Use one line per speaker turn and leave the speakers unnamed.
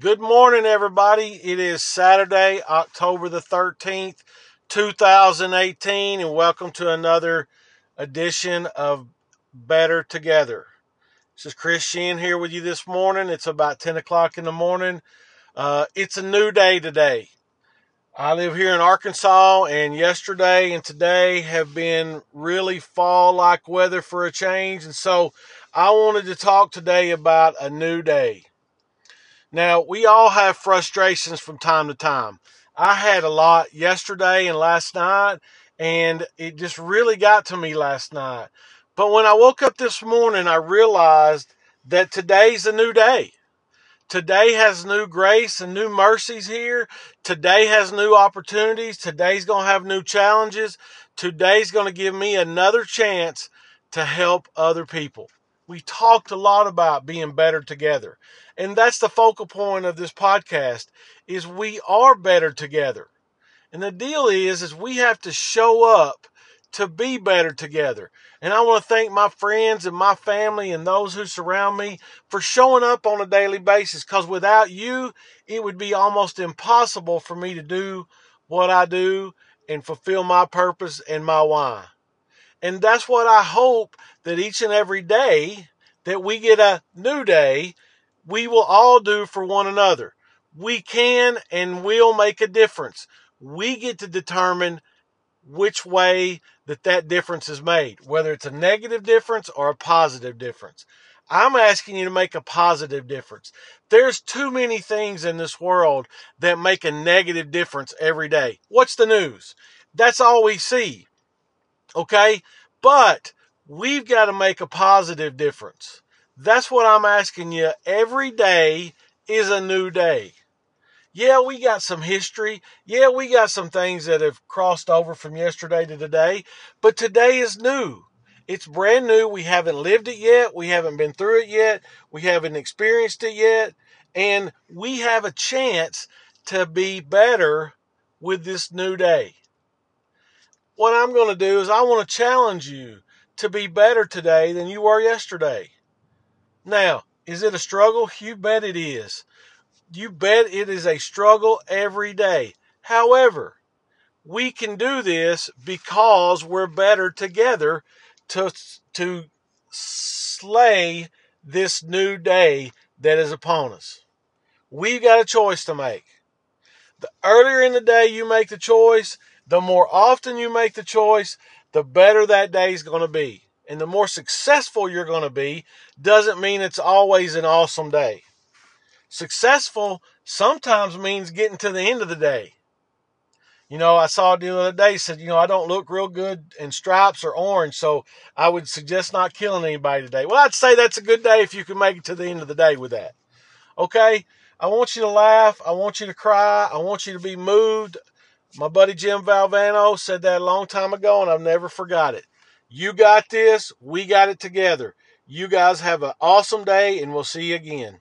Good morning, everybody. It is Saturday, October the 13th, 2018, and welcome to another edition of Better Together. This is Chris Sheen here with you this morning. It's about 10 o'clock in the morning. Uh, it's a new day today. I live here in Arkansas, and yesterday and today have been really fall like weather for a change. And so I wanted to talk today about a new day. Now, we all have frustrations from time to time. I had a lot yesterday and last night, and it just really got to me last night. But when I woke up this morning, I realized that today's a new day. Today has new grace and new mercies here. Today has new opportunities. Today's going to have new challenges. Today's going to give me another chance to help other people we talked a lot about being better together. And that's the focal point of this podcast is we are better together. And the deal is is we have to show up to be better together. And I want to thank my friends and my family and those who surround me for showing up on a daily basis cuz without you it would be almost impossible for me to do what I do and fulfill my purpose and my why. And that's what I hope that each and every day that we get a new day, we will all do for one another. We can and will make a difference. We get to determine which way that that difference is made, whether it's a negative difference or a positive difference. I'm asking you to make a positive difference. There's too many things in this world that make a negative difference every day. What's the news? That's all we see. Okay? But we've got to make a positive difference. That's what I'm asking you. Every day is a new day. Yeah, we got some history. Yeah, we got some things that have crossed over from yesterday to today, but today is new. It's brand new. We haven't lived it yet. We haven't been through it yet. We haven't experienced it yet. And we have a chance to be better with this new day what I'm going to do is I want to challenge you to be better today than you were yesterday. Now, is it a struggle? You bet it is. You bet it is a struggle every day. However, we can do this because we're better together to, to slay this new day that is upon us. We've got a choice to make. The earlier in the day you make the choice, the more often you make the choice, the better that day is going to be. And the more successful you're going to be doesn't mean it's always an awesome day. Successful sometimes means getting to the end of the day. You know, I saw the other day said, you know, I don't look real good in stripes or orange, so I would suggest not killing anybody today. Well, I'd say that's a good day if you can make it to the end of the day with that. Okay? I want you to laugh. I want you to cry. I want you to be moved. My buddy Jim Valvano said that a long time ago, and I've never forgot it. You got this. We got it together. You guys have an awesome day, and we'll see you again.